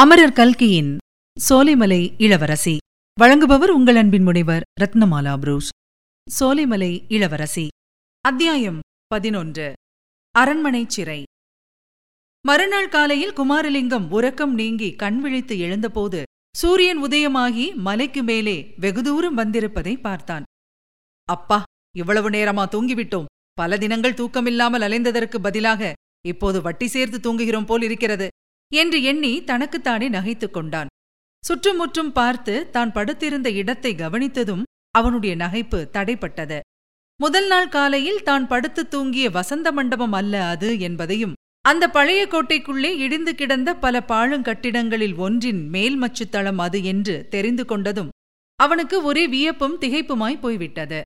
அமரர் கல்கியின் சோலைமலை இளவரசி. வழங்குபவர் உங்கள் அன்பின் முனைவர் ரத்னமாலா புரூஸ். சோலைமலை இளவரசி. அத்தியாயம் பதினொன்று. அரண்மனை சிறை. மறுநாள் காலையில் குமாரலிங்கம் உறக்கம் நீங்கி கண் விழித்து எழுந்தபோது சூரியன் உதயமாகி மலைக்கு மேலே வெகு தூரம் வந்திருப்பதை பார்த்தான். அப்பா இவ்வளவு நேரமா தூங்கிவிட்டோம். பல தினங்கள் தூக்கமில்லாமல் அலைந்ததற்கு பதிலாக இப்போது வட்டி சேர்த்து தூங்குகிறோம் போல் இருக்கிறது. என்று எண்ணி தனக்குத்தானே நகைத்துக் கொண்டான். சுற்றுமுற்றும் பார்த்து தான் படுத்திருந்த இடத்தை கவனித்ததும் அவனுடைய நகைப்பு தடைப்பட்டது. முதல் நாள் காலையில் தான் படுத்து தூங்கிய வசந்த மண்டபம் அல்ல அது என்பதையும் அந்த பழைய கோட்டைக்குள்ளே இடிந்து கிடந்த பல பாழுங்கட்டிடங்களில் ஒன்றின் மேல் மச்சுத்தளம் அது என்று தெரிந்து கொண்டதும் அவனுக்கு ஒரே வியப்பும் திகைப்புமாய் போய்விட்டது.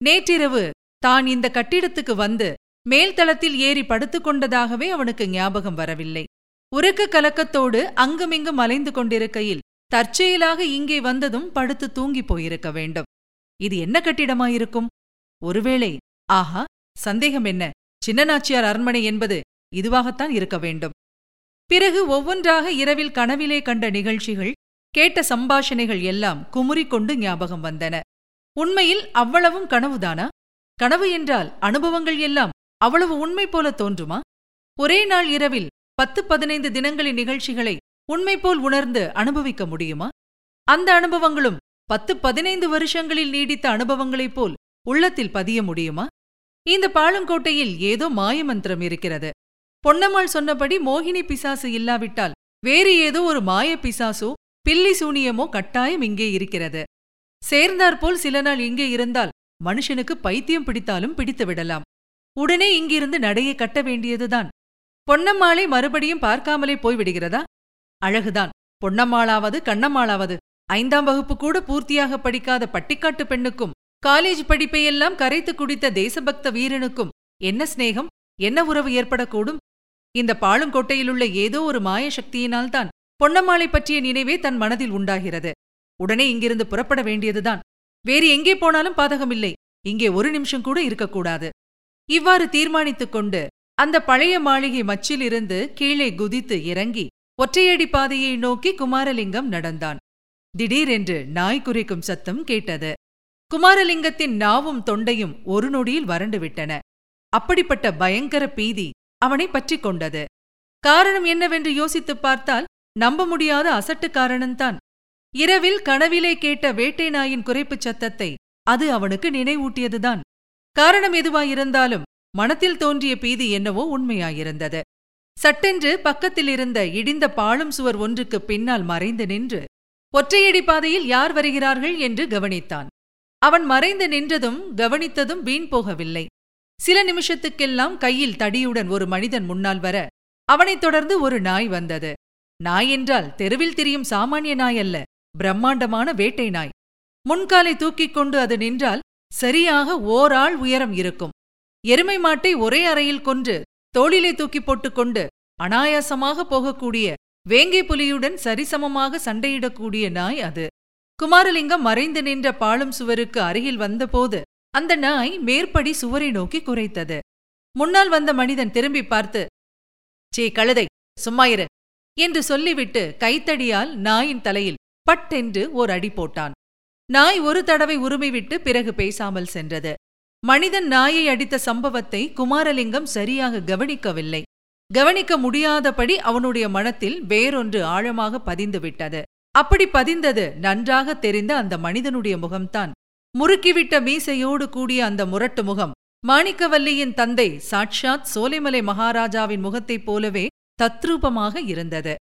நேற்றிரவு தான் இந்த கட்டிடத்துக்கு வந்து மேல்தளத்தில் ஏறி படுத்துக் கொண்டதாகவே அவனுக்கு ஞாபகம் வரவில்லை. உறக்க கலக்கத்தோடு அங்குமிங்கும் அலைந்து கொண்டிருக்கையில் தற்செயலாக இங்கே வந்ததும் படுத்து தூங்கிப் போயிருக்க வேண்டும். இது என்ன கட்டிடமாயிருக்கும்? ஒருவேளை ஆஹா சந்தேகம் என்ன? சின்னநாச்சியார் அரண்மனை என்பது இதுவாகத்தான் இருக்க வேண்டும். பிறகு ஒவ்வொன்றாக இரவில் கனவிலே கண்ட நிகழ்ச்சிகள் கேட்ட சம்பாஷணைகள் எல்லாம் குமுறிக்கொண்டு ஞாபகம் வந்தன. உண்மையில் அவ்வளவும் கனவுதானா? கனவு என்றால் அனுபவங்கள் எல்லாம் அவ்வளவு உண்மை போல தோன்றுமா? ஒரே நாள் இரவில் பத்து பதினைந்து தினங்களின் நிகழ்ச்சிகளை உண்மை போல் உணர்ந்து அனுபவிக்க முடியுமா? அந்த அனுபவங்களும் பத்து பதினைந்து வருஷங்களில் நீடித்த அனுபவங்களைப் போல் உள்ளத்தில் பதிய முடியுமா? இந்த பாலங்கோட்டையில் ஏதோ மாயமந்திரம் இருக்கிறது. பொன்னம்மாள் சொன்னபடி மோகினி பிசாசு இல்லாவிட்டால் வேறு ஏதோ ஒரு மாய பிசாசோ பில்லி சூனியமோ கட்டாயம் இங்கே இருக்கிறது. சேர்ந்தாற்போல் சில நாள் இங்கே இருந்தால் மனுஷனுக்கு பைத்தியம் பிடித்தாலும் பிடித்து விடலாம். உடனே இங்கிருந்து நடையை கட்ட வேண்டியதுதான். பொன்னம்மாளை மறுபடியும் பார்க்காமலே போய்விடுகிறதா? அழகுதான். பொன்னம்மாளாவது கண்ணம்மாளாவது ஐந்தாம் வகுப்பு கூட பூர்த்தியாக படிக்காத பட்டிக்காட்டு பெண்ணுக்கும் காலேஜ் படிப்பையெல்லாம் கரைத்து குடித்த தேசபக்த வீரனுக்கும் என்ன சிநேகம்? என்ன உறவு ஏற்படக்கூடும்? இந்த பாளுங்கோட்டையிலுள்ள ஏதோ ஒரு மாய சக்தியினால்தான் பொன்னம்மாளை பற்றிய நினைவே தன் மனதில் உண்டாகிறது. உடனே இங்கிருந்து புறப்பட வேண்டியதுதான். வேறு எங்கே போனாலும் பாதகமில்லை. இங்கே ஒரு நிமிஷம் கூட இருக்கக்கூடாது. இவ்வாறு தீர்மானித்துக் கொண்டு அந்த பழைய மாளிகை மச்சிலிருந்து கீழே குதித்து இறங்கி ஒற்றையடி பாதையை நோக்கி குமாரலிங்கம் நடந்தான். திடீரென்று நாய் குறைக்கும் சத்தம் கேட்டது. குமாரலிங்கத்தின் நாவும் தொண்டையும் ஒரு நொடியில் வறண்டு விட்டன. அப்படிப்பட்ட பயங்கர பீதி அவனை பற்றிக் கொண்டது. காரணம் என்னவென்று யோசித்துப் பார்த்தால் நம்ப முடியாத அசட்டு காரணம்தான். இரவில் கனவிலே கேட்ட வேட்டை நாயின் குறைப்புச் சத்தத்தை அது அவனுக்கு நினைவூட்டியதுதான். காரணம் எதுவாயிருந்தாலும் மனத்தில் தோன்றிய பீதி என்னவோ உண்மையாயிருந்தது. சட்டென்று பக்கத்தில் இருந்த இடிந்த பாழும் சுவர் ஒன்றுக்கு பின்னால் மறைந்து நின்று ஒற்றையடி பாதையில் யார் வருகிறார்கள்? என்று கவனித்தான். அவன் மறைந்து நின்றதும் கவனித்ததும் வீண் போகவில்லை. சில நிமிஷத்துக்கெல்லாம் கையில் தடியுடன் ஒரு மனிதன் முன்னால் வர அவனைத் தொடர்ந்து ஒரு நாய் வந்தது. நாய் என்றால் தெருவில் திரியும் சாமானிய நாய் அல்ல பிரம்மாண்டமான வேட்டை நாய். முன்காலை தூக்கிக் கொண்டு அது நின்றால் சரியாக ஓராள் உயரம் இருக்கும். எருமை மாட்டை ஒரே அறையில் கொன்று தோளிலே தூக்கி போட்டுக்கொண்டு அனாயாசமாக போகக்கூடிய வேங்கை புலியுடன் சரிசமமாக சண்டையிடக்கூடிய நாய் அது. குமாரலிங்கம் மறைந்து நின்ற பாழும் சுவருக்கு அருகில் வந்தபோது அந்த நாய் மேற்படி சுவரை நோக்கி குறைத்தது முன்னால் வந்த மனிதன் திரும்பி பார்த்து சே கழுதை சும்மாயிரு என்று சொல்லிவிட்டு கைத்தடியால் நாயின் தலையில் பட்டென்று ஓர் அடி போட்டான். நாய் ஒரு தடவை உரிமைவிட்டு பிறகு பேசாமல் சென்றது. மனிதன் நாயை அடித்த சம்பவத்தை குமாரலிங்கம் சரியாக கவனிக்கவில்லை. கவனிக்க முடியாதபடி அவனுடைய மனத்தில் வேறொன்று ஆழமாக பதிந்துவிட்டது. அப்படி பதிந்தது நன்றாக தெரிந்த அந்த மனிதனுடைய முகம்தான். முறுக்கிவிட்ட மீசையோடு கூடிய அந்த முரட்டு முகம் மாணிக்கவல்லியின் தந்தை சாட்சாத் சோலைமலை மகாராஜாவின் முகத்தைப் போலவே தத்ரூபமாக இருந்தது.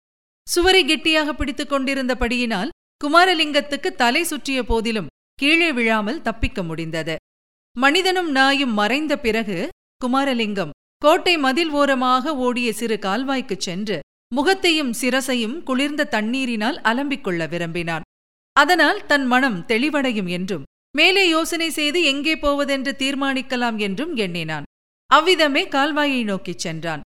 சுவரை கெட்டியாக பிடித்துக் கொண்டிருந்தபடியினால் குமாரலிங்கத்துக்கு தலை சுற்றிய போதிலும் கீழே விழாமல் தப்பிக்க முடிந்தது. மனிதனும் நாயும் மறைந்த பிறகு குமாரலிங்கம் கோட்டை மதில் ஓரமாக ஓடிய சிறு கால்வாய்க்குச் சென்று முகத்தையும் சிரசையும் குளிர்ந்த தண்ணீரினால் அலம்பிக் கொள்ள விரும்பினான். அதனால் தன் மனம் தெளிவடையும் என்றும் மேலே யோசனை செய்து எங்கே போவதென்று தீர்மானிக்கலாம் என்றும் எண்ணினான். அவ்விதமே கால்வாயை நோக்கிச் சென்றான்.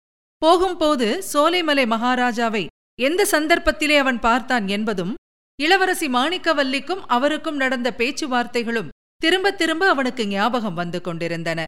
போகும்போது சோலைமலை மகாராஜாவை எந்த சந்தர்ப்பத்திலே அவன் பார்த்தான் என்பதும் இளவரசி மாணிக்கவல்லிக்கும் அவருக்கும் நடந்த பேச்சுவார்த்தைகளும் திரும்ப திரும்ப அவனுக்கு ஞாபகம் வந்து கொண்டிருந்தன.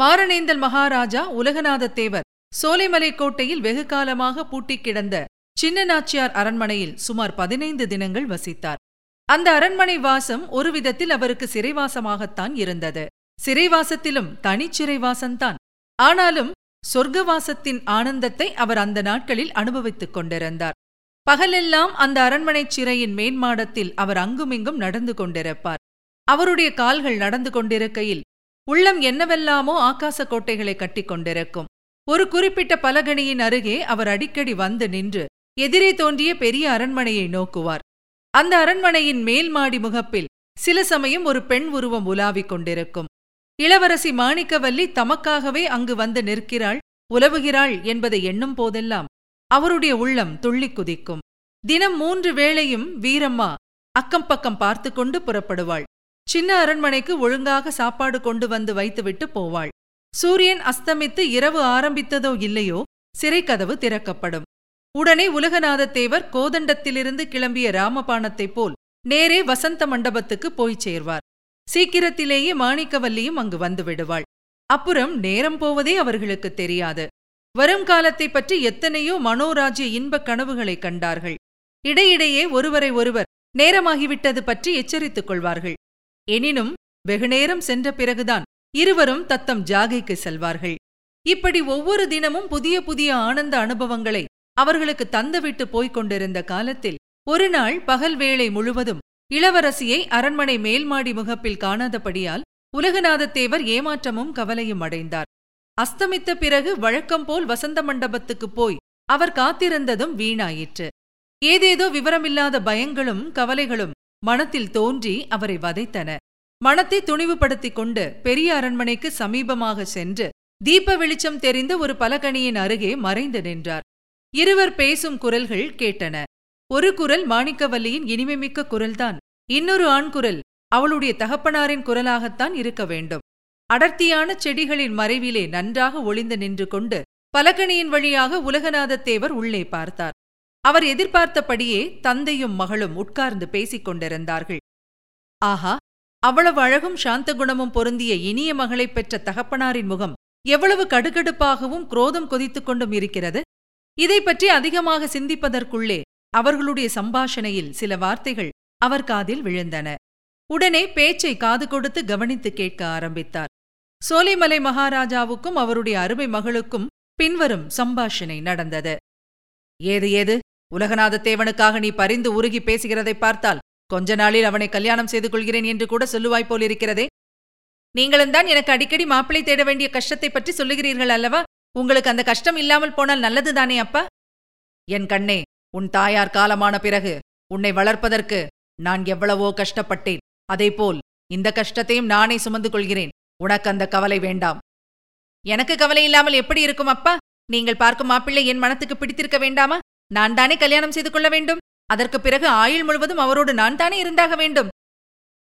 மாரணேந்தல் மகாராஜா உலகநாதத்தேவர் சோலைமலை கோட்டையில் வெகு காலமாக பூட்டிக் கிடந்த சின்ன நாச்சியார் அரண்மனையில் சுமார் பதினைந்து தினங்கள் வசித்தார். அந்த அரண்மனை வாசம் ஒரு விதத்தில் அவருக்கு சிறைவாசமாகத்தான் இருந்தது. சிறைவாசத்திலும் தனிச்சிறைவாசம்தான் ஆனாலும் சொர்க்கவாசத்தின் ஆனந்தத்தை அவர் அந்த நாட்களில் அனுபவித்துக் கொண்டிருந்தார். பகலெல்லாம் அந்த அரண்மனைச் சிறையின் மேன்மாடத்தில் அவர் அங்குமிங்கும் நடந்து கொண்டிருப்பார். அவருடைய கால்கள் நடந்து கொண்டிருக்கையில் உள்ளம் என்னவெல்லாமோ ஆகாச கோட்டைகளை கட்டிக் கொண்டிருக்கும். ஒரு குறிப்பிட்ட பலகணியின் அருகே அவர் அடிக்கடி வந்து நின்று எதிரே தோன்றிய பெரிய அரண்மனையை நோக்குவார். அந்த அரண்மனையின் மேல் மாடி முகப்பில் சில சமயம் ஒரு பெண் உருவம் உலாவிக் கொண்டிருக்கும். இளவரசி மாணிக்கவல்லி தமக்காகவே அங்கு வந்து நிற்கிறாள் உலவுகிறாள் என்பதை எண்ணும் போதெல்லாம் அவருடைய உள்ளம் துள்ளிக் குதிக்கும். தினம் மூன்று வேளையும் வீரம்மா அக்கம் பக்கம் பார்த்து கொண்டு புறப்படுவாள். சின்ன அரண்மனைக்கு ஒழுங்காக சாப்பாடு கொண்டு வந்து வைத்துவிட்டு போவாள். சூரியன் அஸ்தமித்து இரவு ஆரம்பித்ததோ இல்லையோ சிறைக்கதவு திறக்கப்படும். உடனே உலகநாதத்தேவர் கோதண்டத்திலிருந்து கிளம்பிய ராமபாணத்தைப் போல் நேரே வசந்த மண்டபத்துக்கு போய்ச் சேர்வார். சீக்கிரத்திலேயே மாணிக்கவல்லியும் அங்கு வந்து விடுவாள். அப்புறம் நேரம் போவதே அவர்களுக்கு தெரியாது. வரும் காலத்தைப் பற்றி எத்தனையோ மனோராஜ்ய இன்பக் கனவுகளை கண்டார்கள். இடையிடையே ஒருவரை ஒருவர் நேரமாகிவிட்டது பற்றி எச்சரித்துக் கொள்வார்கள். எனினும் வெகுநேரம் சென்ற பிறகுதான் இருவரும் தத்தம் ஜாகைக்கு செல்வார்கள். இப்படி ஒவ்வொரு தினமும் புதிய புதிய ஆனந்த அனுபவங்களை அவர்களுக்கு தந்துவிட்டு போய்க் கொண்டிருந்த காலத்தில் ஒருநாள் பகல் வேளை முழுவதும் இளவரசியை அரண்மனை மேல்மாடி முகப்பில் காணாதபடியால் உலகநாதத்தேவர் ஏமாற்றமும் கவலையும் அடைந்தார். அஸ்தமித்த பிறகு வழக்கம்போல் வசந்த மண்டபத்துக்குப் போய் அவர் காத்திருந்ததும் வீணாயிற்று. ஏதேதோ விவரமில்லாத பயங்களும் கவலைகளும் மனத்தில் தோன்றி அவரை வதைத்தன. மனத்தை துணிவுபடுத்திக் கொண்டு பெரிய அரண்மனைக்கு சமீபமாக சென்று தீப வெளிச்சம் தெரிந்த ஒரு பலகணியின் அருகே மறைந்து நின்றார். இருவர் பேசும் குரல்கள் கேட்டன. ஒரு குரல் மாணிக்கவல்லியின் இனிமைமிக்க குரல்தான். இன்னொரு ஆண் குரல் அவளுடைய தகப்பனாரின் குரலாகத்தான் இருக்க வேண்டும். அடர்த்தியான செடிகளின் மறைவிலே நன்றாக ஒளிந்து நின்று கொண்டு பலகணியின் வழியாக உலகநாதத்தேவர் உள்ளே பார்த்தார். அவர் எதிர்பார்த்தபடியே தந்தையும் மகளும் உட்கார்ந்து பேசிக் கொண்டிருந்தார்கள். ஆஹா அவ்வளவு அழகும் சாந்த குணமும் பொருந்திய இனிய மகளைப் பெற்ற தகப்பனாரின் முகம் எவ்வளவு கடுகடுப்பாகவும் குரோதம் கொதித்துக் கொண்டும் இருக்கிறது. இதை பற்றி அதிகமாக சிந்திப்பதற்குள்ளே அவர்களுடைய சம்பாஷணையில் சில வார்த்தைகள் அவர் காதில் விழுந்தன. உடனே பேச்சை காது கொடுத்து கவனித்து கேட்க ஆரம்பித்தார். சோலைமலை மகாராஜாவுக்கும் அவருடைய அருமை மகளுக்கும் பின்வரும் சம்பாஷணை நடந்தது. ஏது ஏது? உலகநாதத்தேவனுக்காக நீ பரிந்து உருகி பேசுகிறதை பார்த்தால் கொஞ்ச நாளில் அவனை கல்யாணம் செய்து கொள்கிறேன் என்று கூட சொல்லுவாய் போலிருக்கிறதே. நீங்களும் தான் எனக்கு அடிக்கடி மாப்பிளை தேட வேண்டிய கஷ்டத்தை பற்றி சொல்லுகிறீர்கள் அல்லவா? உங்களுக்கு அந்த கஷ்டம் இல்லாமல் போனால் நல்லதுதானே அப்பா? என் கண்ணே உன் தாயார் காலமான பிறகு உன்னை வளர்ப்பதற்கு நான் எவ்வளவோ கஷ்டப்பட்டேன். அதேபோல் இந்த கஷ்டத்தையும் நானே சுமந்து கொள்கிறேன். உனக்கு அந்த கவலை வேண்டாம். எனக்கு கவலை இல்லாமல் எப்படி இருக்கும் அப்பா? நீங்கள் பார்க்கும் மாப்பிள்ளை என் மனத்துக்கு பிடித்திருக்க வேண்டாமா? நான் தானே கல்யாணம் செய்து கொள்ள வேண்டும். அதற்கு பிறகு ஆயுள் முழுவதும் அவரோடு நான் தானே இருந்தாக வேண்டும்.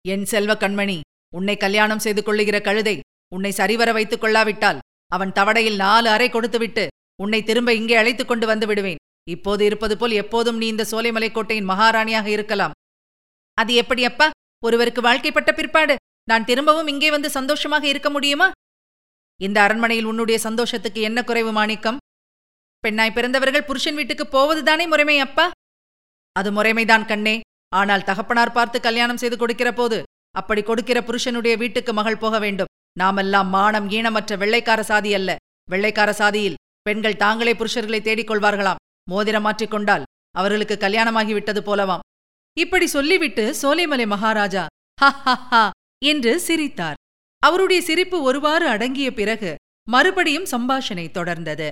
என் செல்வ கண்மணி உன்னை கல்யாணம் செய்து கொள்ளுகிற கழுதை உன்னை சரிவர வைத்துக் கொள்ளாவிட்டால் அவன் தவடையில் நாலு அறை கொடுத்துவிட்டு உன்னை திரும்ப இங்கே அழைத்துக் கொண்டு வந்து விடுவேன். இப்போது இருப்பது போல் எப்போதும் நீ இந்த சோலைமலை கோட்டையின் மகாராணியாக இருக்கலாம். அது எப்படி அப்பா ஒருவருக்கு வாழ்க்கைப்பட்ட பிற்பாடு நான் திரும்பவும் இங்கே வந்து சந்தோஷமாக இருக்க முடியுமா? இந்த அரண்மனையில் உன்னுடைய சந்தோஷத்துக்கு என்ன குறைவு மாணிக்கம்? பெண்ணாய் பிறந்தவர்கள் புருஷன் வீட்டுக்கு போவதுதானே முறைமை அப்பா? அது முறைமைதான் கண்ணே. ஆனால் தகப்பனார் பார்த்து கல்யாணம் செய்து கொடுக்கிற போது அப்படி கொடுக்கிற புருஷனுடைய வீட்டுக்கு மகள் போக வேண்டும். நாமெல்லாம் மானம் ஈனமற்ற வெள்ளைக்கார சாதி அல்ல. வெள்ளைக்கார சாதியில் பெண்கள் தாங்களே புருஷர்களை தேடிக் கொள்வார்களாம். மோதிரம் மாற்றிக்கொண்டால் அவர்களுக்கு கல்யாணமாகிவிட்டது போலவாம். இப்படி சொல்லிவிட்டு சோலைமலை மகாராஜா ஹா ஹா ஹா என்று சிரித்தார். அவருடைய சிரிப்பு ஒருவாறு அடங்கிய பிறகு மறுபடியும் சம்பாஷணை தொடர்ந்தது.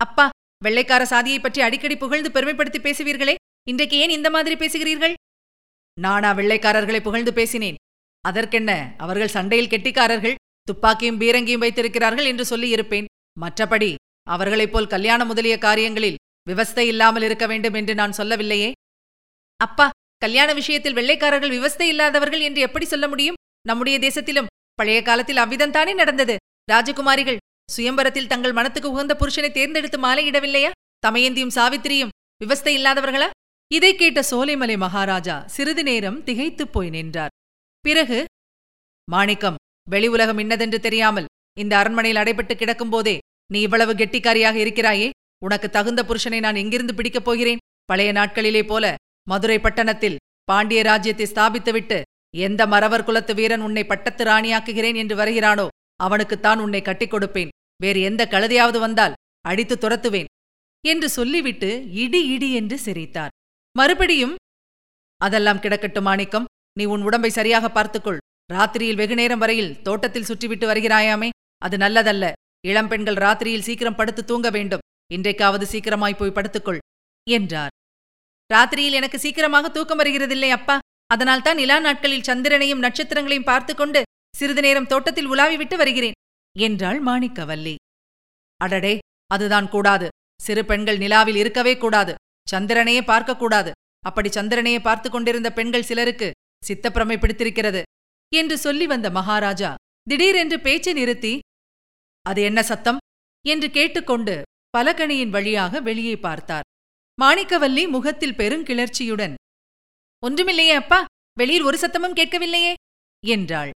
அப்பா வெள்ளைக்கார சாதியை பற்றி அடிக்கடி புகழ்ந்து பெருமைப்படுத்தி பேசுவீர்களே. இன்றைக்கு ஏன் இந்த மாதிரி பேசுகிறீர்கள்? நானா வெள்ளைக்காரர்களை புகழ்ந்து பேசினேன். அதற்கென்ன? அவர்கள் சண்டையில் கெட்டிக்காரர்கள் துப்பாக்கியும் பீரங்கியும் வைத்திருக்கிறார்கள் என்று சொல்லியிருப்பேன் மற்றபடி அவர்களைப் போல் கல்யாணம் முதலிய காரியங்களில் விவஸ்தை இல்லாமல் இருக்க வேண்டும் என்று நான் சொல்லவில்லையே. அப்பா கல்யாண விஷயத்தில் வெள்ளைக்காரர்கள் விவஸ்தை இல்லாதவர்கள் என்று எப்படி சொல்ல முடியும்? நம்முடைய தேசத்திலும் பழைய காலத்தில் அவ்விதம்தானே நடந்தது? ராஜகுமாரிகள் சுயம்பரத்தில் தங்கள் மனத்துக்கு உகந்த புருஷனை தேர்ந்தெடுத்து மாலையிடவில்லையா? தமயந்தியும் சாவித்திரியும் விவஸ்தை இல்லாதவர்களா? இதை கேட்ட சோலைமலை மகாராஜா சிறிது நேரம் திகைத்துப் போய் நின்றார். பிறகு மாணிக்கம் வெளி உலகம் இன்னதென்று தெரியாமல் இந்த அரண்மனையில் அடைபட்டு கிடக்கும்போதே நீ இவ்வளவு கெட்டிக்காரியாக இருக்கிறாயே? உனக்கு தகுந்த புருஷனை நான் எங்கிருந்து பிடிக்கப் போகிறேன்? பழைய நாட்களிலே போல மதுரை பட்டணத்தில் பாண்டிய ராஜ்யத்தை ஸ்தாபித்துவிட்டு எந்த மறவர் குலத்து வீரன் உன்னை பட்டத்து ராணியாக்குகிறேன் என்று வருகிறானோ அவனுக்குத்தான் உன்னை கட்டிக் கொடுப்பேன். வேறு எந்த கழுதையாவது வந்தால் அடித்து துரத்துவேன் என்று சொல்லிவிட்டு இடி இடி என்று சிரித்தார். மறுபடியும் அதெல்லாம் கிடக்கட்டும் மாணிக்கம். நீ உன் உடம்பை சரியாக பார்த்துக்கொள். ராத்திரியில் வெகுநேரம் வரையில் தோட்டத்தில் சுற்றிவிட்டு வருகிறாயாமே அது நல்லதல்ல. இளம்பெண்கள் ராத்திரியில் சீக்கிரம் படுத்து தூங்க வேண்டும். இன்றைக்காவது சீக்கிரமாய் போய் படுத்துக்கொள் என்றார். ராத்திரியில் எனக்கு சீக்கிரமாக தூக்கம் வருகிறதில்லை அப்பா. அதனால்தான் நிலா நாட்களில் சந்திரனையும் நட்சத்திரங்களையும் பார்த்து கொண்டு சிறிது நேரம் தோட்டத்தில் உலாவி விட்டு வருகிறேன் என்றாள் மாணிக்கவல்லி. அடடே அதுதான் கூடாது. சிறு பெண்கள் நிலாவில் இருக்கவே கூடாது. சந்திரனையே பார்க்கக்கூடாது அப்படி சந்திரனையே பார்த்து கொண்டிருந்த பெண்கள் சிலருக்கு சித்தப்பிரமை பிடித்திருக்கிறது என்று சொல்லி வந்த மகாராஜா திடீரென்று பேச்சை நிறுத்தி அது என்ன சத்தம்? என்று கேட்டுக்கொண்டு பலகணியின் வழியாக வெளியே பார்த்தார். மாணிக்கவல்லி முகத்தில் பெருங்கிளர்ச்சியுடன் ஒன்றுமில்லையே அப்பா வெளியில் ஒரு சத்தமும் கேட்கவில்லையே என்றாள்.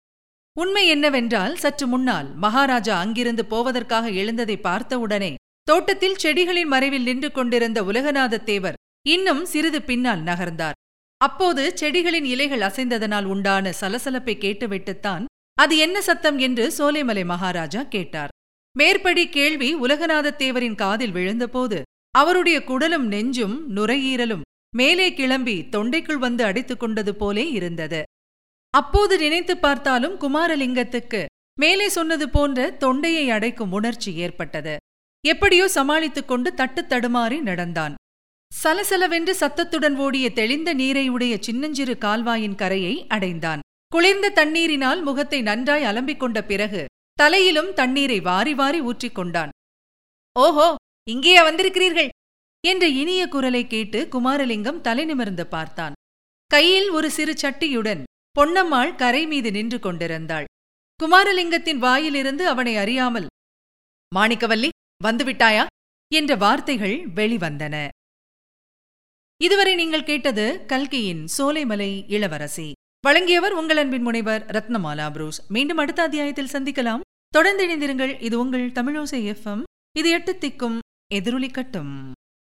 உண்மை என்னவென்றால் சற்று முன்னால் மகாராஜா அங்கிருந்து போவதற்காக எழுந்ததை பார்த்தவுடனே தோட்டத்தில் செடிகளின் மறைவில் நின்று கொண்டிருந்த உலகநாதத் தேவர் இன்னும் சிறிது பின்னால் நகர்ந்தார். அப்போது செடிகளின் இலைகள் அசைந்ததனால் உண்டான சலசலப்பை கேட்டுவிட்டுத்தான் அது என்ன சத்தம் என்று சோலைமலை மகாராஜா கேட்டார். மேற்படி கேள்வி உலகநாதத் தேவரின் காதில் விழுந்தபோது அவருடைய குடலும் நெஞ்சும் நுரையீரலும் மேலே கிளம்பி தொண்டைக்குள் வந்து அடித்துக் கொண்டது போலே இருந்தது. அப்போது நினைத்து பார்த்தாலும் குமாரலிங்கத்துக்கு மேலே சொன்னது போன்ற தொண்டையை அடைக்கும் உணர்ச்சி ஏற்பட்டது. எப்படியோ சமாளித்துக் கொண்டு தட்டு தடுமாறி நடந்தான். சலசலவென்று சத்தத்துடன் ஓடிய தெளிந்த நீரை உடைய சின்னஞ்சிறு கால்வாயின் கரையை அடைந்தான். குளிர்ந்த தண்ணீரினால் முகத்தை நன்றாய் அலம்பிக் கொண்ட பிறகு தலையிலும் தண்ணீரை வாரி வாரி ஊற்றிக் கொண்டான். ஓஹோ இங்கேயா வந்திருக்கிறீர்கள்? என்ற இனிய குரலை கேட்டு குமாரலிங்கம் தலை நிமிர்ந்து பார்த்தான். கையில் ஒரு சிறு சட்டியுடன் பொன்னம்மாள் கரை மீது நின்று கொண்டிருந்தாள். குமாரலிங்கத்தின் வாயிலிருந்து அவனை அறியாமல் மாணிக்கவல்லி வந்துவிட்டாயா என்ற வார்த்தைகள் வெளிவந்தன. இதுவரை நீங்கள் கேட்டது கல்கியின் சோலைமலை இளவரசி. வழங்கியவர் உங்கள் அன்பின் முனைவர் ரத்னமாலா புரூஸ். மீண்டும் அடுத்த அத்தியாயத்தில் சந்திக்கலாம். தொடர்ந்து இணைந்திருங்கள். இது உங்கள் தமிழோசை எஃப்எம் இது எட்டு திக்கும் எதிரொலிக்கட்டும்